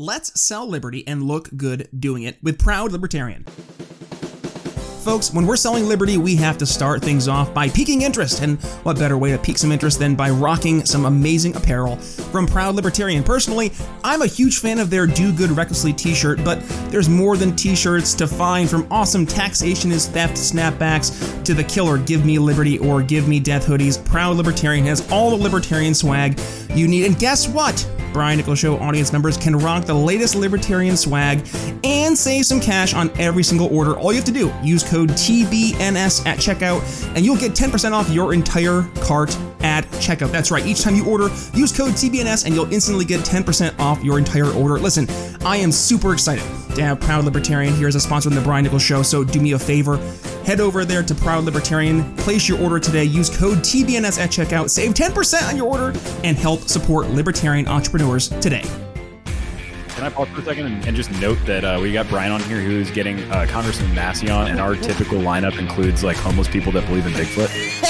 Let's sell liberty and look good doing it with Proud Libertarian. Folks, when we're selling Liberty, we have to start things off by piquing interest. And what better way to pique some interest than by rocking some amazing apparel from Proud Libertarian? Personally, I'm a huge fan of their Do Good Recklessly t shirt, but there's more than t shirts to find from awesome taxation is theft snapbacks to the killer Give Me Liberty or Give Me Death hoodies. Proud Libertarian has all the libertarian swag you need. And guess what? Brian Nichols Show audience members can rock the latest libertarian swag and save some cash on every single order. All you have to do, use code TBNS at checkout, and you'll get 10% off your entire cart at checkout. That's right, each time you order, use code TBNS and you'll instantly get 10% off your entire order. Listen, I am super excited to have Proud Libertarian here as a sponsor of the Brian Nichols Show, so do me a favor. Head over there to Proud Libertarian, place your order today, use code TBNS at checkout, save 10% on your order, and help support libertarian entrepreneurs today. Can I pause for a second and, and just note that uh, we got Brian on here who's getting uh, Congressman Massie on, and our typical lineup includes like homeless people that believe in Bigfoot.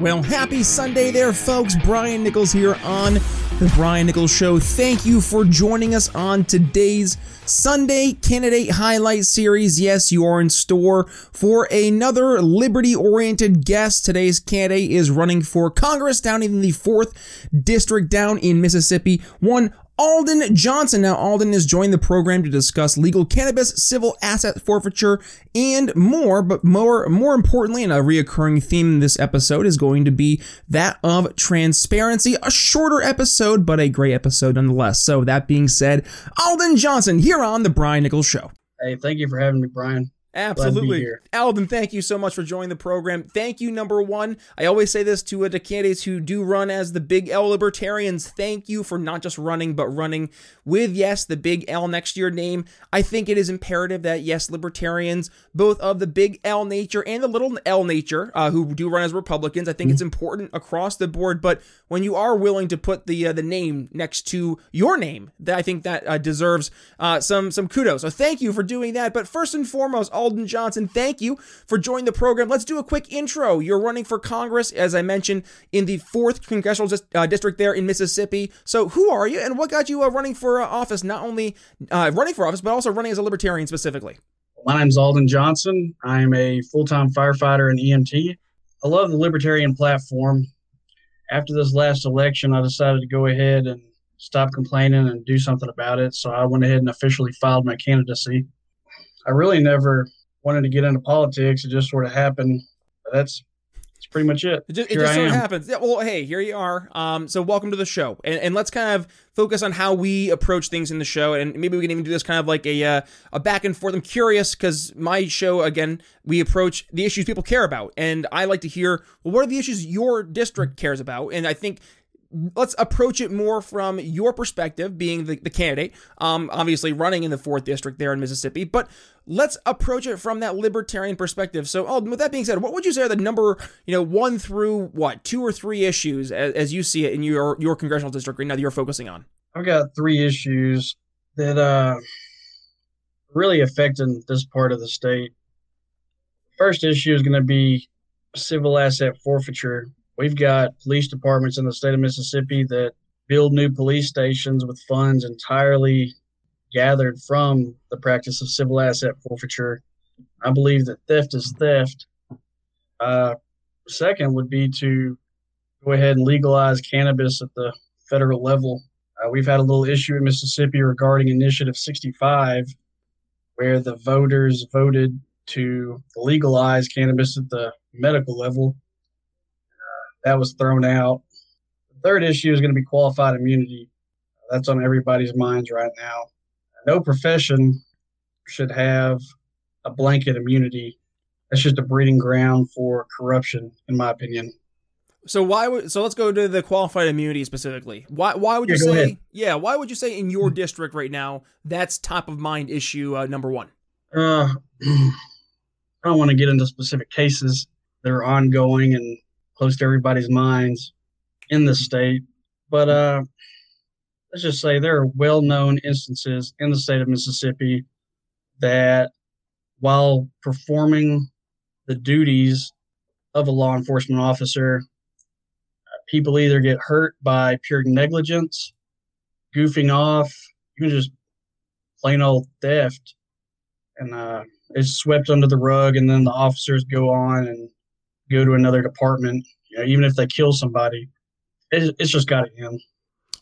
Well, happy Sunday there, folks. Brian Nichols here on The Brian Nichols Show. Thank you for joining us on today's Sunday Candidate Highlight Series. Yes, you are in store for another liberty oriented guest. Today's candidate is running for Congress down in the 4th District down in Mississippi. One Alden Johnson. Now, Alden has joined the program to discuss legal cannabis, civil asset forfeiture, and more. But more, more importantly, and a reoccurring theme in this episode is going to be that of transparency. A shorter episode, but a great episode nonetheless. So, that being said, Alden Johnson here on The Brian Nichols Show. Hey, thank you for having me, Brian. Absolutely. Alden, thank you so much for joining the program. Thank you, number one. I always say this to, uh, to candidates who do run as the Big L Libertarians. Thank you for not just running, but running with, yes, the Big L next to your name. I think it is imperative that, yes, Libertarians, both of the Big L nature and the little L nature, uh, who do run as Republicans, I think mm-hmm. it's important across the board. But when you are willing to put the uh, the name next to your name, that I think that uh, deserves uh, some some kudos. So thank you for doing that. But first and foremost, Alden Johnson, thank you for joining the program. Let's do a quick intro. You're running for Congress, as I mentioned, in the fourth congressional uh, district there in Mississippi. So who are you, and what got you uh, running for uh, office? Not only running for office, but also running as a libertarian specifically. My name's Alden Johnson. I'm a full-time firefighter and EMT. I love the libertarian platform after this last election, I decided to go ahead and stop complaining and do something about it. So I went ahead and officially filed my candidacy. I really never wanted to get into politics. It just sort of happened. That's that's pretty much it. It just, it just sort of happens. Yeah, well, hey, here you are. Um, so welcome to the show, and, and let's kind of focus on how we approach things in the show, and maybe we can even do this kind of like a uh, a back and forth. I'm curious because my show again, we approach the issues people care about, and I like to hear well, what are the issues your district cares about, and I think let's approach it more from your perspective, being the, the candidate, um, obviously running in the fourth district there in Mississippi, but let's approach it from that libertarian perspective. So, oh, with that being said, what would you say are the number, you know, one through what, two or three issues as, as you see it in your your congressional district right now that you're focusing on? I've got three issues that uh really affecting this part of the state. First issue is going to be civil asset forfeiture We've got police departments in the state of Mississippi that build new police stations with funds entirely gathered from the practice of civil asset forfeiture. I believe that theft is theft. Uh, second would be to go ahead and legalize cannabis at the federal level. Uh, we've had a little issue in Mississippi regarding Initiative 65, where the voters voted to legalize cannabis at the medical level that was thrown out. The third issue is going to be qualified immunity. That's on everybody's minds right now. No profession should have a blanket immunity. That's just a breeding ground for corruption, in my opinion. So why would so let's go to the qualified immunity specifically. Why why would you Yeah, say yeah why would you say in your district right now that's top of mind issue uh, number one? Uh, I don't want to get into specific cases that are ongoing and close to everybody's minds in the state, but uh, let's just say there are well-known instances in the state of Mississippi that, while performing the duties of a law enforcement officer, people either get hurt by pure negligence, goofing off, even just plain old theft and uh, it's swept under the rug, and then the officers go on and go to another department. You know, even if they kill somebody, it, it's just got to end.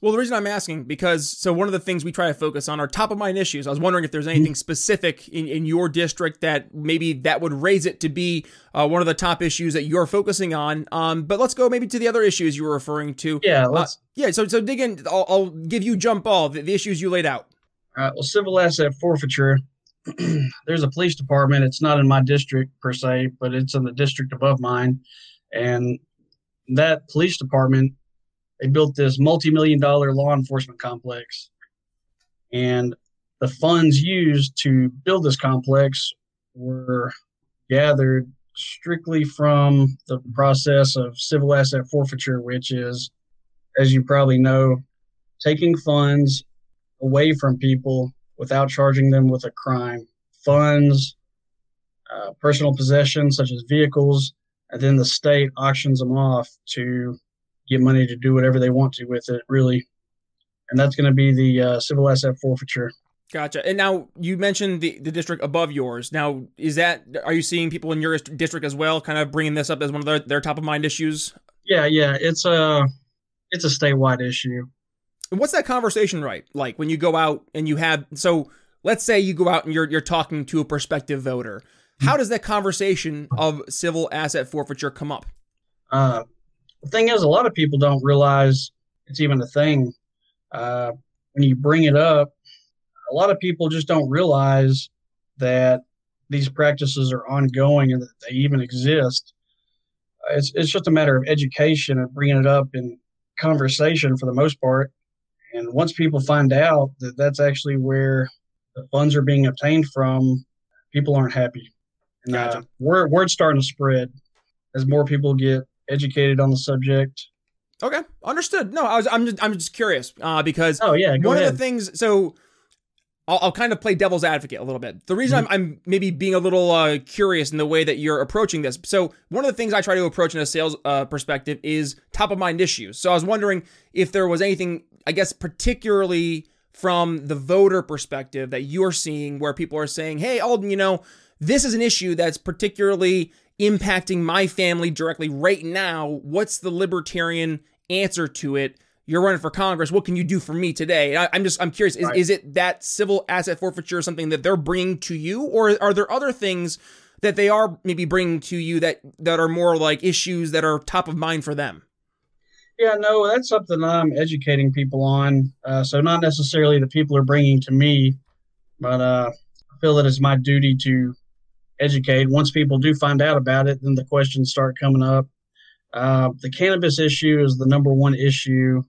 Well, the reason I'm asking because so one of the things we try to focus on are top of mind issues. I was wondering if there's anything specific in, in your district that maybe that would raise it to be uh, one of the top issues that you're focusing on. Um, but let's go maybe to the other issues you were referring to. Yeah, Uh, yeah. So so dig in. I'll, I'll give you jump ball the, the issues you laid out. All right, well, civil asset forfeiture. there's a police department. It's not in my district per se, but it's in the district above mine, and that police department they built this multi-million dollar law enforcement complex, and the funds used to build this complex were gathered strictly from the process of civil asset forfeiture, which is, as you probably know, taking funds away from people without charging them with a crime. Funds, uh, personal possessions such as vehicles, and then the state auctions them off to get money to do whatever they want to with it, really. And that's going to be the uh, civil asset forfeiture. Gotcha. And now you mentioned the, the district above yours. Now, is that are you seeing people in your district as well, kind of bringing this up as one of their, their top of mind issues? Yeah, yeah, it's a it's a statewide issue. What's that conversation right like when you go out and you have so let's say you go out and you're you're talking to a prospective voter. How does that conversation of civil asset forfeiture come up? Uh, the thing is, a lot of people don't realize it's even a thing. Uh, when you bring it up, a lot of people just don't realize that these practices are ongoing and that they even exist. It's, it's just a matter of education and bringing it up in conversation for the most part. And once people find out that that's actually where the funds are being obtained from, people aren't happy. And uh, word, word's starting to spread as more people get educated on the subject. Okay, understood. No, I was I'm just I'm just curious uh, because Oh yeah, one ahead. of the things so I'll, I'll kind of play devil's advocate a little bit the reason Mm-hmm. I'm, I'm maybe being a little uh, curious in the way that you're approaching this so one of the things i try to approach in a sales uh, perspective is top of mind issues so i was wondering if there was anything i guess particularly from the voter perspective that you're seeing where people are saying hey alden you know this is an issue that's particularly impacting my family directly right now what's the libertarian answer to it you're running for Congress. What can you do for me today? I, I'm just, I'm curious. Is, Right. is it that civil asset forfeiture something that they're bringing to you, or are there other things that they are maybe bringing to you that that are more like issues that are top of mind for them? Yeah, no, that's something I'm educating people on. Uh, so not necessarily the people are bringing to me, but uh, I feel that it's my duty to educate. Once people do find out about it, then the questions start coming up. Uh, the cannabis issue is the number one issue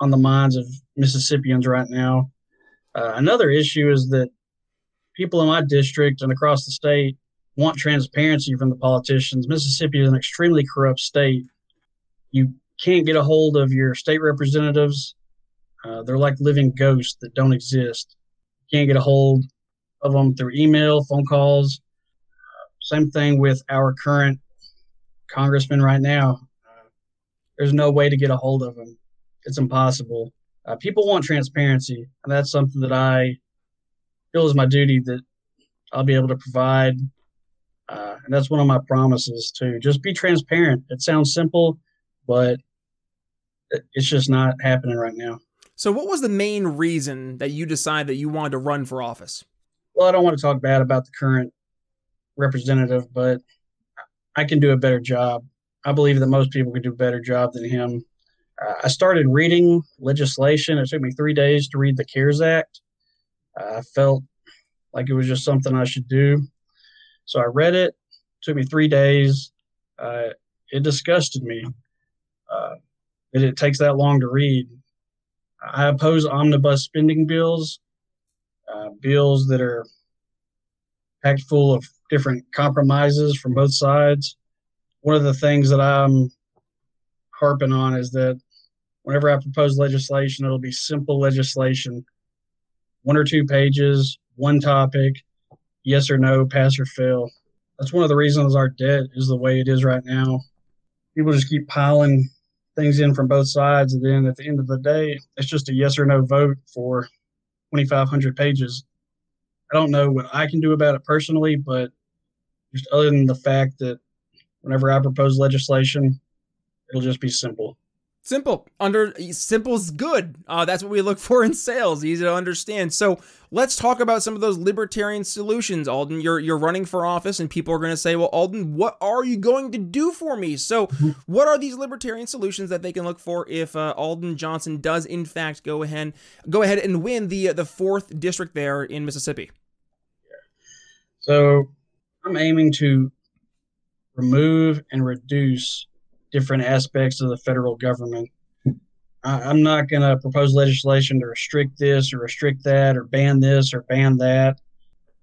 on the minds of Mississippians right now. Uh, another issue is that people in my district and across the state want transparency from the politicians. Mississippi is an extremely corrupt state. You can't get a hold of your state representatives. Uh, they're like living ghosts that don't exist. You can't get a hold of them through email, phone calls. Uh, same thing with our current congressman right now. There's no way to get a hold of him. It's impossible. Uh, people want transparency, and that's something that I feel is my duty that I'll be able to provide. Uh, and that's one of my promises too. Just be transparent. It sounds simple, but it's just not happening right now. So, what was the main reason that you decided that you wanted to run for office? Well, I don't want to talk bad about the current representative, but I can do a better job. I believe that most people can do a better job than him. Uh, I started reading legislation. It took me three days to read the CARES Act. Uh, I felt like it was just something I should do. So I read it. took me three days. Uh, it disgusted me. That it takes that long to read. I oppose omnibus spending bills, uh, bills that are packed full of different compromises from both sides. One of the things that I'm harping on is that whenever I propose legislation, it'll be simple legislation, one or two pages, one topic, yes or no, pass or fail. That's one of the reasons our debt is the way it is right now. People just keep piling things in from both sides, and then at the end of the day, it's just a yes or no vote for 2,500 pages. I don't know what I can do about it personally, but just other than the fact that whenever I propose legislation, it'll just be simple. Simple. Under simple's good. Uh, that's what we look for in sales. Easy to understand. So let's talk about some of those libertarian solutions. Alden, you're you're running for office, and people are going to say, "Well, Alden, what are you going to do for me?" So, what are these libertarian solutions that they can look for if uh, Alden Johnson does in fact go ahead go ahead and win the the fourth district there in Mississippi? So, I'm aiming to remove and reduce different aspects of the federal government. I, am not going to propose legislation to restrict this or restrict that or ban this or ban that.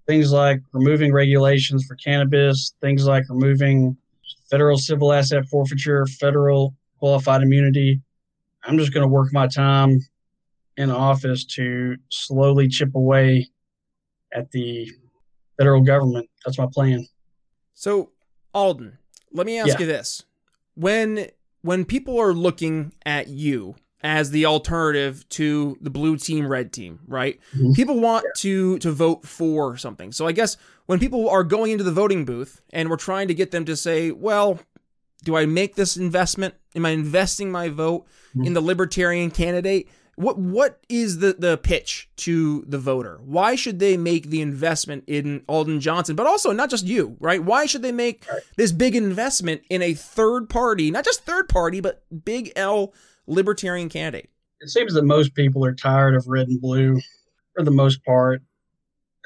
Things like removing regulations for cannabis, things like removing federal civil asset forfeiture, federal qualified immunity. I'm just going to work my time in office to slowly chip away at the federal government. That's my plan. So, Alden, let me ask yeah. you this when when people are looking at you as the alternative to the blue team red team right mm-hmm. people want yeah. to to vote for something so i guess when people are going into the voting booth and we're trying to get them to say well do i make this investment am i investing my vote mm-hmm. in the libertarian candidate what what is the the pitch to the voter? Why should they make the investment in Alden Johnson, but also not just you, right? Why should they make this big investment in a third party, not just third party, but big L libertarian candidate? It seems that most people are tired of red and blue for the most part,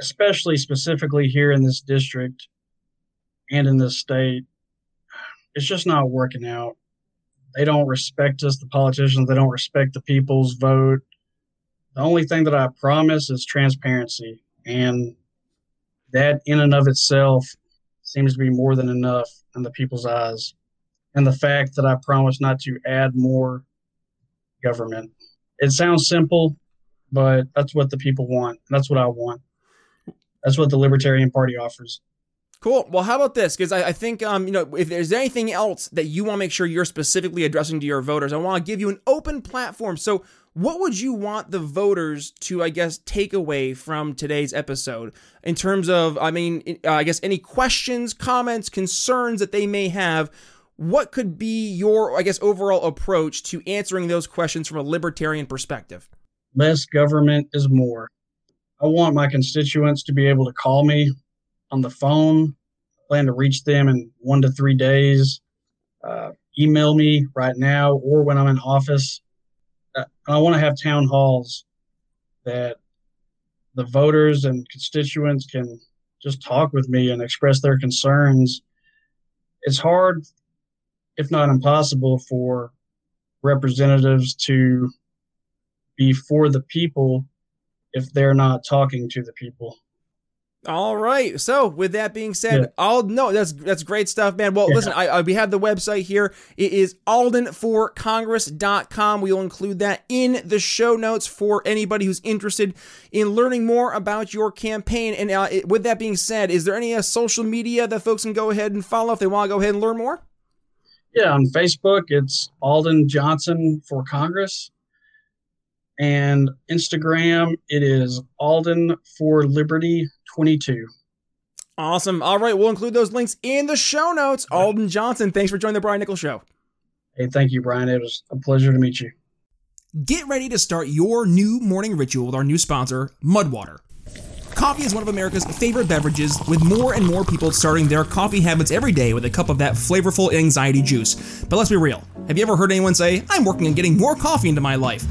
especially specifically here in this district and in this state. It's just not working out they don't respect us, the politicians. They don't respect the people's vote. The only thing that I promise is transparency. And that, in and of itself, seems to be more than enough in the people's eyes. And the fact that I promise not to add more government. It sounds simple, but that's what the people want. That's what I want. That's what the Libertarian Party offers. Cool. Well, how about this? Because I, I, think, um, you know, if there's anything else that you want to make sure you're specifically addressing to your voters, I want to give you an open platform. So, what would you want the voters to, I guess, take away from today's episode in terms of, I mean, uh, I guess, any questions, comments, concerns that they may have? What could be your, I guess, overall approach to answering those questions from a libertarian perspective? Less government is more. I want my constituents to be able to call me on the phone. Plan to reach them in one to three days. Uh, email me right now or when I'm in office. Uh, I want to have town halls that the voters and constituents can just talk with me and express their concerns. It's hard, if not impossible, for representatives to be for the people if they're not talking to the people. All right. So, with that being said, yeah. I'll no, that's that's great stuff, man. Well, yeah. listen, I, I, we have the website here. It is aldenforcongress.com. We'll include that in the show notes for anybody who's interested in learning more about your campaign. And uh, it, with that being said, is there any uh, social media that folks can go ahead and follow if they want to go ahead and learn more? Yeah, on Facebook, it's Alden Johnson for Congress. And Instagram, it is Alden for Liberty 22. Awesome. All right. We'll include those links in the show notes. Alden Johnson, thanks for joining the Brian Nichols Show. Hey, thank you, Brian. It was a pleasure to meet you. Get ready to start your new morning ritual with our new sponsor, Mudwater. Coffee is one of America's favorite beverages, with more and more people starting their coffee habits every day with a cup of that flavorful anxiety juice. But let's be real have you ever heard anyone say, I'm working on getting more coffee into my life?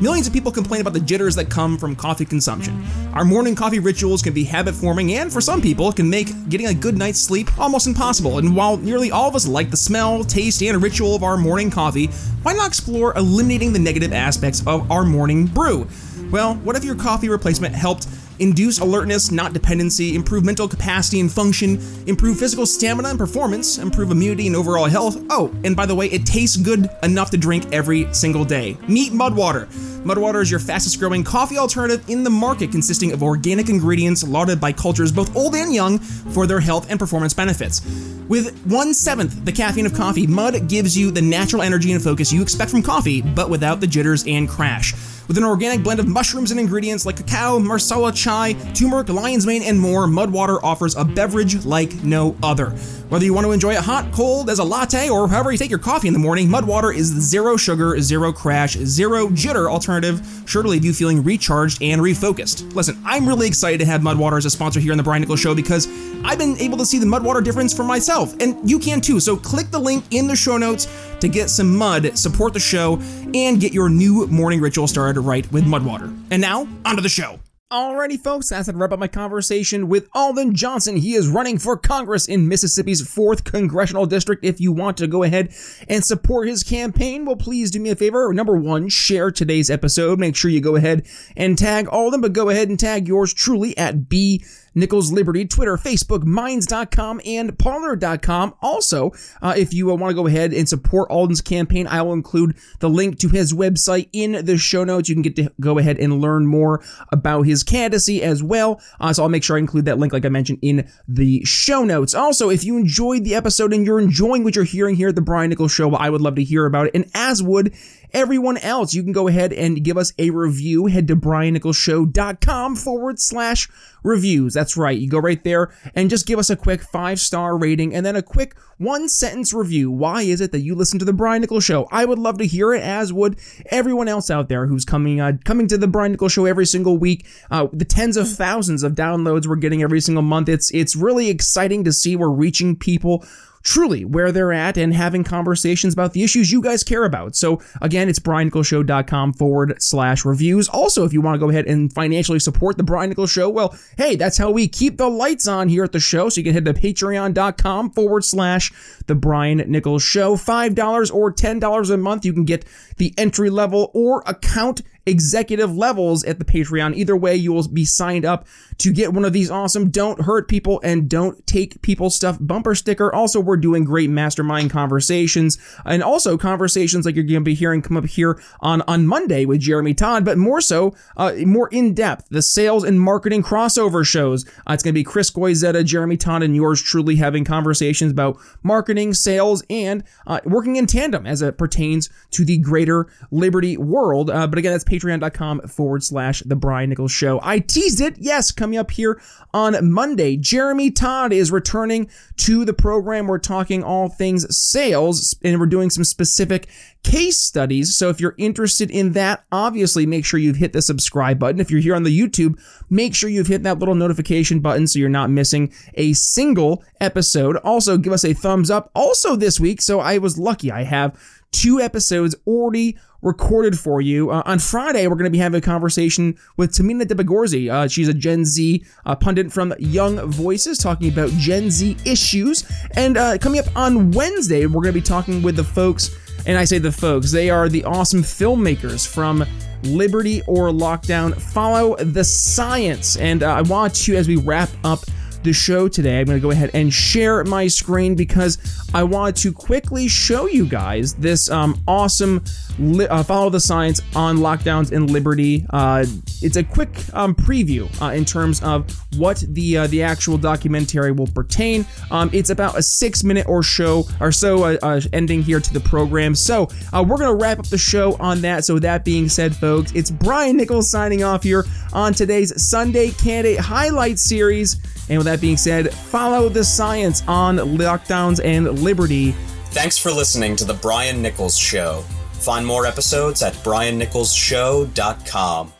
Millions of people complain about the jitters that come from coffee consumption. Our morning coffee rituals can be habit forming, and for some people, can make getting a good night's sleep almost impossible. And while nearly all of us like the smell, taste, and ritual of our morning coffee, why not explore eliminating the negative aspects of our morning brew? Well, what if your coffee replacement helped induce alertness, not dependency, improve mental capacity and function, improve physical stamina and performance, improve immunity and overall health. Oh, and by the way, it tastes good enough to drink every single day. Meet Mudwater. Mudwater is your fastest growing coffee alternative in the market, consisting of organic ingredients lauded by cultures both old and young for their health and performance benefits. With one seventh the caffeine of coffee, Mud gives you the natural energy and focus you expect from coffee, but without the jitters and crash. With an organic blend of mushrooms and ingredients like cacao, masala chai, turmeric, lion's mane, and more, Mudwater offers a beverage like no other. Whether you want to enjoy it hot, cold, as a latte, or however you take your coffee in the morning, Mudwater is the zero sugar, zero crash, zero jitter alternative, sure to leave you feeling recharged and refocused. Listen, I'm really excited to have Mudwater as a sponsor here on the Brian Nichols Show because I've been able to see the Mudwater difference for myself, and you can too. So click the link in the show notes to get some mud, support the show, and get your new morning ritual started right with Mudwater. And now, onto the show. Alrighty, folks, that's to wrap up my conversation with Alden Johnson. He is running for Congress in Mississippi's 4th Congressional District. If you want to go ahead and support his campaign, well, please do me a favor. Number one, share today's episode. Make sure you go ahead and tag Alden, but go ahead and tag yours truly at B Nichols Liberty, Twitter, Facebook, Minds.com, and Parler.com. Also, uh, if you uh, want to go ahead and support Alden's campaign, I will include the link to his website in the show notes. You can get to go ahead and learn more about his candidacy as well. Uh, so I'll make sure I include that link, like I mentioned, in the show notes. Also, if you enjoyed the episode and you're enjoying what you're hearing here at the Brian Nichols Show, well, I would love to hear about it. And as would everyone else, you can go ahead and give us a review. Head to briannicholsshow.com forward slash reviews. That's right. You go right there and just give us a quick five star rating and then a quick one sentence review. Why is it that you listen to the Brian Nichols Show? I would love to hear it, as would everyone else out there who's coming uh, coming to the Brian Nichols Show every single week. Uh, the tens of thousands of downloads we're getting every single month. It's it's really exciting to see we're reaching people truly where they're at and having conversations about the issues you guys care about. So again, it's briannicholsshow.com forward slash reviews. Also, if you want to go ahead and financially support the Brian Nichols Show, well, hey, that's how we keep the lights on here at the show. So you can head to patreon.com forward slash the Brian Nichols Show. $5 or $10 a month. You can get the entry level or account executive levels at the Patreon. Either way, you will be signed up to get one of these awesome Don't Hurt People and Don't Take People Stuff bumper sticker. Also, we're doing great mastermind conversations and also conversations like you're going to be hearing come up here on, on Monday with Jeremy Todd, but more so, uh, more in depth, the sales and marketing crossover shows. Uh, it's going to be Chris Goizetta, Jeremy Todd, and yours truly having conversations about marketing, sales, and uh, working in tandem as it pertains to the greater Liberty world. Uh, but again, that's patreon.com forward slash the Brian Nichols Show. I teased it. Yes, coming up here on Monday, Jeremy Todd is returning to the program. We're talking all things sales and we're doing some specific case studies. So if you're interested in that, obviously make sure you've hit the subscribe button. If you're here on the YouTube, make sure you've hit that little notification button so you're not missing a single episode. Also, give us a thumbs up. Also, this week, so I was lucky. I have two episodes already recorded for you. Uh, on Friday, we're going to be having a conversation with Tamina Debagorzi. Uh, she's a Gen Z uh, pundit from Young Voices talking about Gen Z issues. And uh, coming up on Wednesday, we're going to be talking with the folks, and I say the folks, they are the awesome filmmakers from Liberty or Lockdown. Follow the science. And uh, I want to, as we wrap up the show today, I'm going to go ahead and share my screen because I want to quickly show you guys this um, awesome li- uh, Follow the Science on lockdowns and Liberty. Uh, it's a quick um, preview uh, in terms of what the uh, the actual documentary will pertain. Um, it's about a six minute or show or so uh, uh, ending here to the program. So we're gonna wrap up the show on that. So that being said, folks, it's Brian Nichols signing off here on today's Sunday Candidate Highlight Series. And with that being said, follow the science on lockdowns and liberty. Thanks for listening to The Brian Nichols Show. Find more episodes at briannicholsshow.com.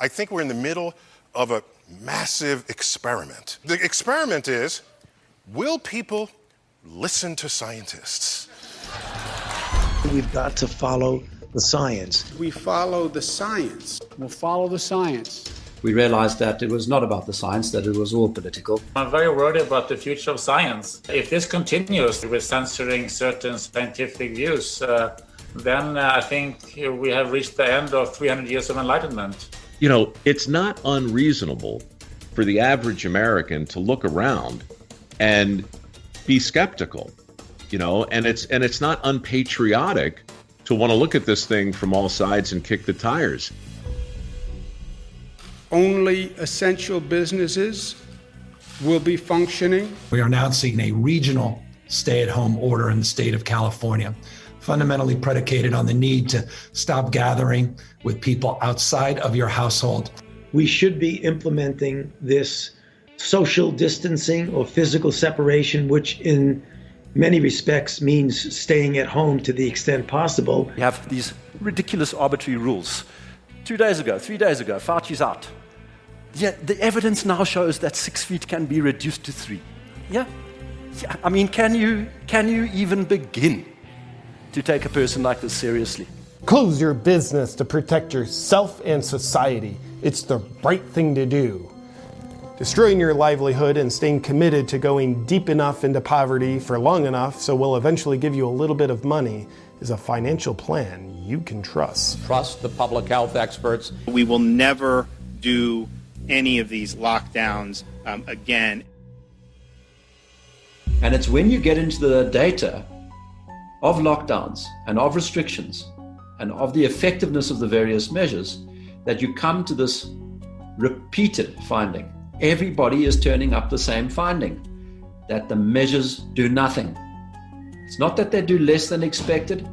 I think we're in the middle of a massive experiment. The experiment is will people listen to scientists? We've got to follow the science. We follow the science. We'll follow the science. We realized that it was not about the science, that it was all political. I'm very worried about the future of science. If this continues with censoring certain scientific views, uh, then uh, I think we have reached the end of 300 years of enlightenment. You know, it's not unreasonable for the average American to look around and be skeptical, you know, and it's and it's not unpatriotic to want to look at this thing from all sides and kick the tires. Only essential businesses will be functioning. We are announcing a regional stay at home order in the state of California, fundamentally predicated on the need to stop gathering with people outside of your household. We should be implementing this social distancing or physical separation, which in many respects means staying at home to the extent possible. We have these ridiculous arbitrary rules. Two days ago, three days ago, Fauci's out. Yet the evidence now shows that six feet can be reduced to three. Yeah? yeah. I mean, can you, can you even begin to take a person like this seriously? Close your business to protect yourself and society. It's the right thing to do. Destroying your livelihood and staying committed to going deep enough into poverty for long enough so we'll eventually give you a little bit of money is a financial plan you can trust. Trust the public health experts. We will never do any of these lockdowns um, again. And it's when you get into the data of lockdowns and of restrictions and of the effectiveness of the various measures that you come to this repeated finding everybody is turning up the same finding that the measures do nothing. It's not that they do less than expected,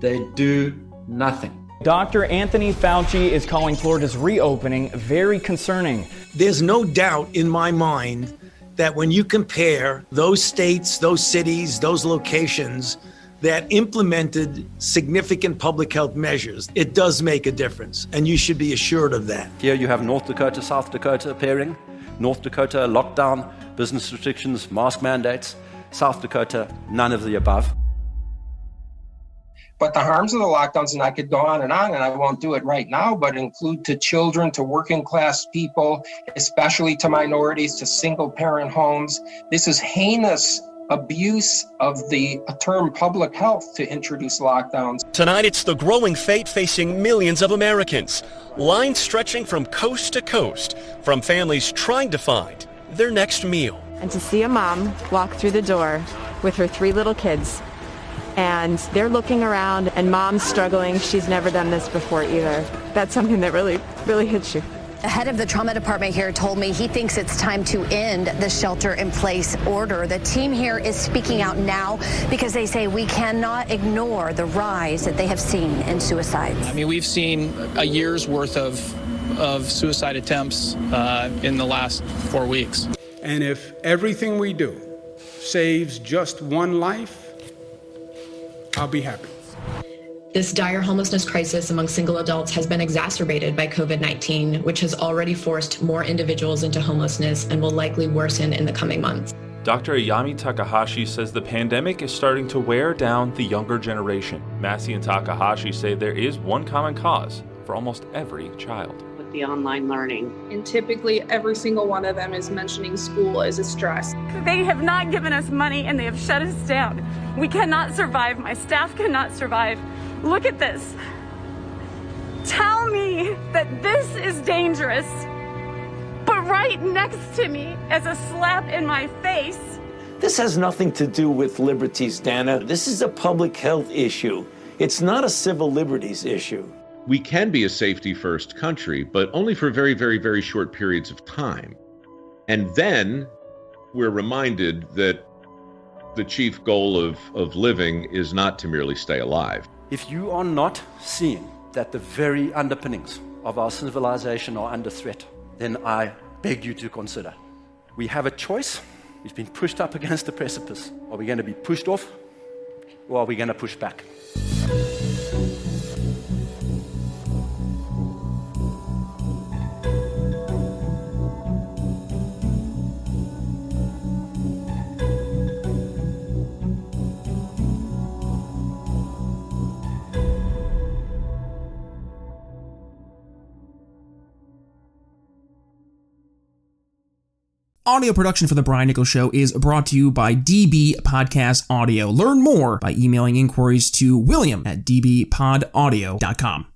they do nothing. Dr. Anthony Fauci is calling Florida's reopening very concerning. There's no doubt in my mind that when you compare those states, those cities, those locations that implemented significant public health measures, it does make a difference. And you should be assured of that. Here you have North Dakota, South Dakota appearing. North Dakota, lockdown, business restrictions, mask mandates. South Dakota, none of the above. But the harms of the lockdowns, and I could go on and on, and I won't do it right now, but include to children, to working class people, especially to minorities, to single parent homes. This is heinous abuse of the term public health to introduce lockdowns. Tonight, it's the growing fate facing millions of Americans. Lines stretching from coast to coast, from families trying to find their next meal. And to see a mom walk through the door with her three little kids, and they're looking around, and mom's struggling. She's never done this before either. That's something that really, really hits you. The head of the trauma department here told me he thinks it's time to end the shelter in place order. The team here is speaking out now because they say we cannot ignore the rise that they have seen in suicides. I mean, we've seen a year's worth of of suicide attempts uh, in the last four weeks. And if everything we do saves just one life, I'll be happy. This dire homelessness crisis among single adults has been exacerbated by COVID 19, which has already forced more individuals into homelessness and will likely worsen in the coming months. Dr. Ayami Takahashi says the pandemic is starting to wear down the younger generation. Massey and Takahashi say there is one common cause for almost every child. With the online learning. And typically, every single one of them is mentioning school as a stress. They have not given us money and they have shut us down. We cannot survive. My staff cannot survive. Look at this. Tell me that this is dangerous. But right next to me, as a slap in my face, this has nothing to do with liberties, Dana. This is a public health issue. It's not a civil liberties issue. We can be a safety first country, but only for very, very, very short periods of time. And then we're reminded that the chief goal of, of living is not to merely stay alive. If you are not seeing that the very underpinnings of our civilization are under threat, then I beg you to consider. We have a choice. We've been pushed up against the precipice. Are we going to be pushed off or are we going to push back? Audio production for The Brian Nichols Show is brought to you by DB Podcast Audio. Learn more by emailing inquiries to william at dbpodaudio.com.